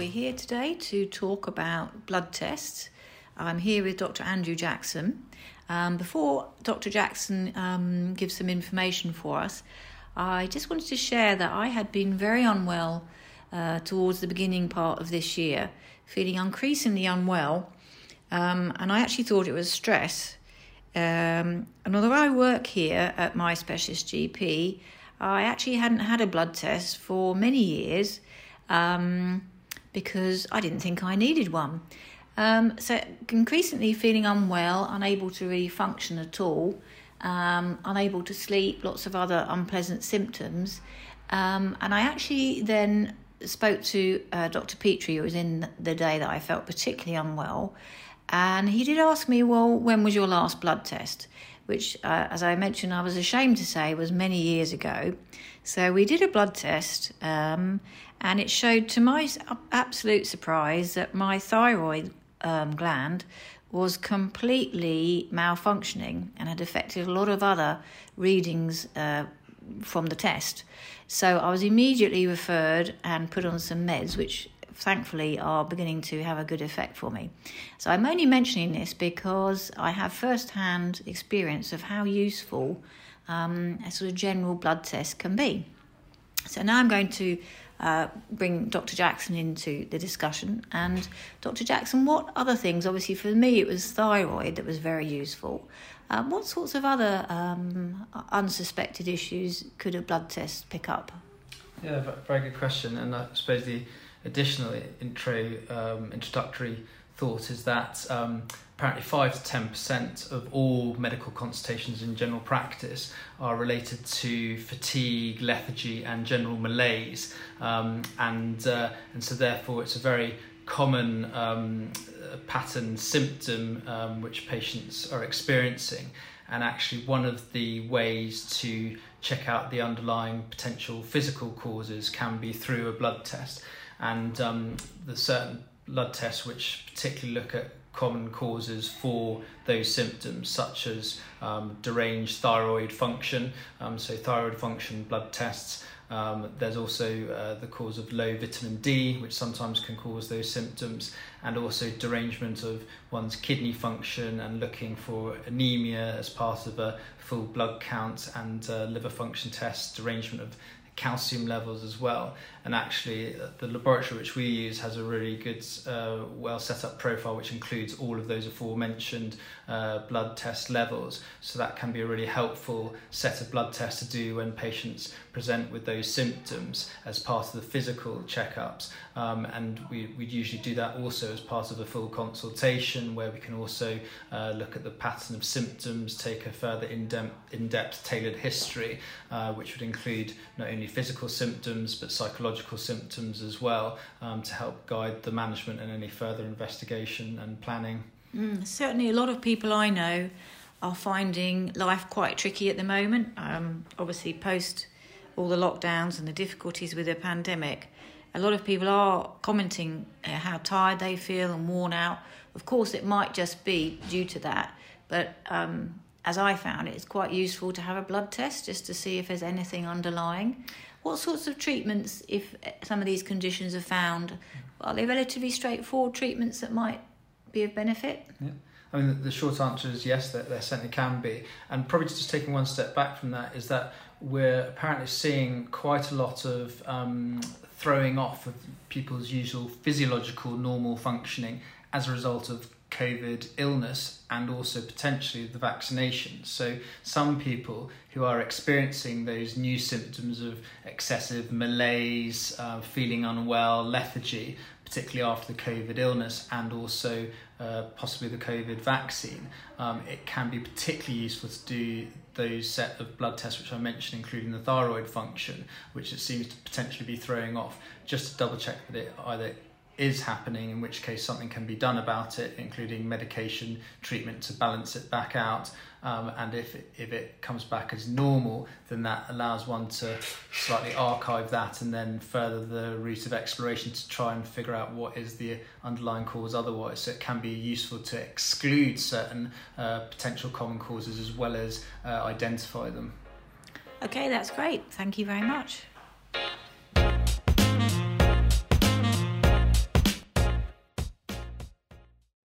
we're here today to talk about blood tests. I'm here with Dr. Andrew Jackson. Um, before Dr. Jackson um, gives some information for us, I just wanted to share that I had been very unwell uh, towards the beginning part of this year, feeling increasingly unwell, um, and I actually thought it was stress. Um, and although I work here at my specialist GP, I actually hadn't had a blood test for many years um, because I didn't think I needed one. Um, so, increasingly feeling unwell, unable to really function at all, um, unable to sleep, lots of other unpleasant symptoms. Um, and I actually then spoke to uh, Dr. Petrie, who was in the day that I felt particularly unwell, and he did ask me, Well, when was your last blood test? Which, uh, as I mentioned, I was ashamed to say was many years ago. So we did a blood test, um, and it showed, to my absolute surprise, that my thyroid um, gland was completely malfunctioning and had affected a lot of other readings uh, from the test. So I was immediately referred and put on some meds, which thankfully are beginning to have a good effect for me. So I'm only mentioning this because I have first hand experience of how useful um, a sort of general blood test can be. So now I'm going to uh, bring Dr. Jackson into the discussion. And Dr. Jackson, what other things? Obviously, for me, it was thyroid that was very useful. Uh, what sorts of other um, unsuspected issues could a blood test pick up? Yeah, very good question. And I suppose the additional intro um, introductory thought is that um, apparently 5 to 10% of all medical consultations in general practice are related to fatigue, lethargy, and general malaise. Um, and, uh, and so, therefore, it's a very common um, pattern symptom um, which patients are experiencing. And actually, one of the ways to check out the underlying potential physical causes can be through a blood test and um, there's certain blood tests which particularly look at common causes for those symptoms, such as um, deranged thyroid function. Um, so, thyroid function blood tests. Um, there's also uh, the cause of low vitamin D, which sometimes can cause those symptoms, and also derangement of one's kidney function and looking for anemia as part of a full blood count and uh, liver function test, derangement of calcium levels as well. And actually, uh, the laboratory which we use has a really good, uh, well set up profile which includes all of those aforementioned uh, blood test levels. So that can be a really helpful set of blood tests to do when patients present with those symptoms as part of the physical checkups. Um, and we, we usually do that also as part of a full consultation where we can also uh, look at the pattern of symptoms, take a further in-depth, in-depth tailored history, uh, which would include not only physical symptoms but psychological symptoms as well um, to help guide the management and any further investigation and planning. Mm, certainly, a lot of people I know are finding life quite tricky at the moment. Um, obviously, post all the lockdowns and the difficulties with the pandemic, a lot of people are commenting uh, how tired they feel and worn out. Of course, it might just be due to that, but um, as I found it, it's quite useful to have a blood test just to see if there's anything underlying. What sorts of treatments, if some of these conditions are found, are they relatively straightforward treatments that might be of benefit? Yeah. I mean, the short answer is yes, there, there certainly can be. And probably just taking one step back from that is that we're apparently seeing quite a lot of um, throwing off of people's usual physiological normal functioning as a result of COVID illness and also potentially the vaccination. So, some people who are experiencing those new symptoms of excessive malaise, uh, feeling unwell, lethargy, particularly after the COVID illness and also uh, possibly the COVID vaccine, um, it can be particularly useful to do those set of blood tests which I mentioned, including the thyroid function, which it seems to potentially be throwing off, just to double check that it either is happening, in which case something can be done about it, including medication treatment to balance it back out. Um, and if it, if it comes back as normal, then that allows one to slightly archive that and then further the route of exploration to try and figure out what is the underlying cause otherwise. So it can be useful to exclude certain uh, potential common causes as well as uh, identify them. Okay, that's great. Thank you very much.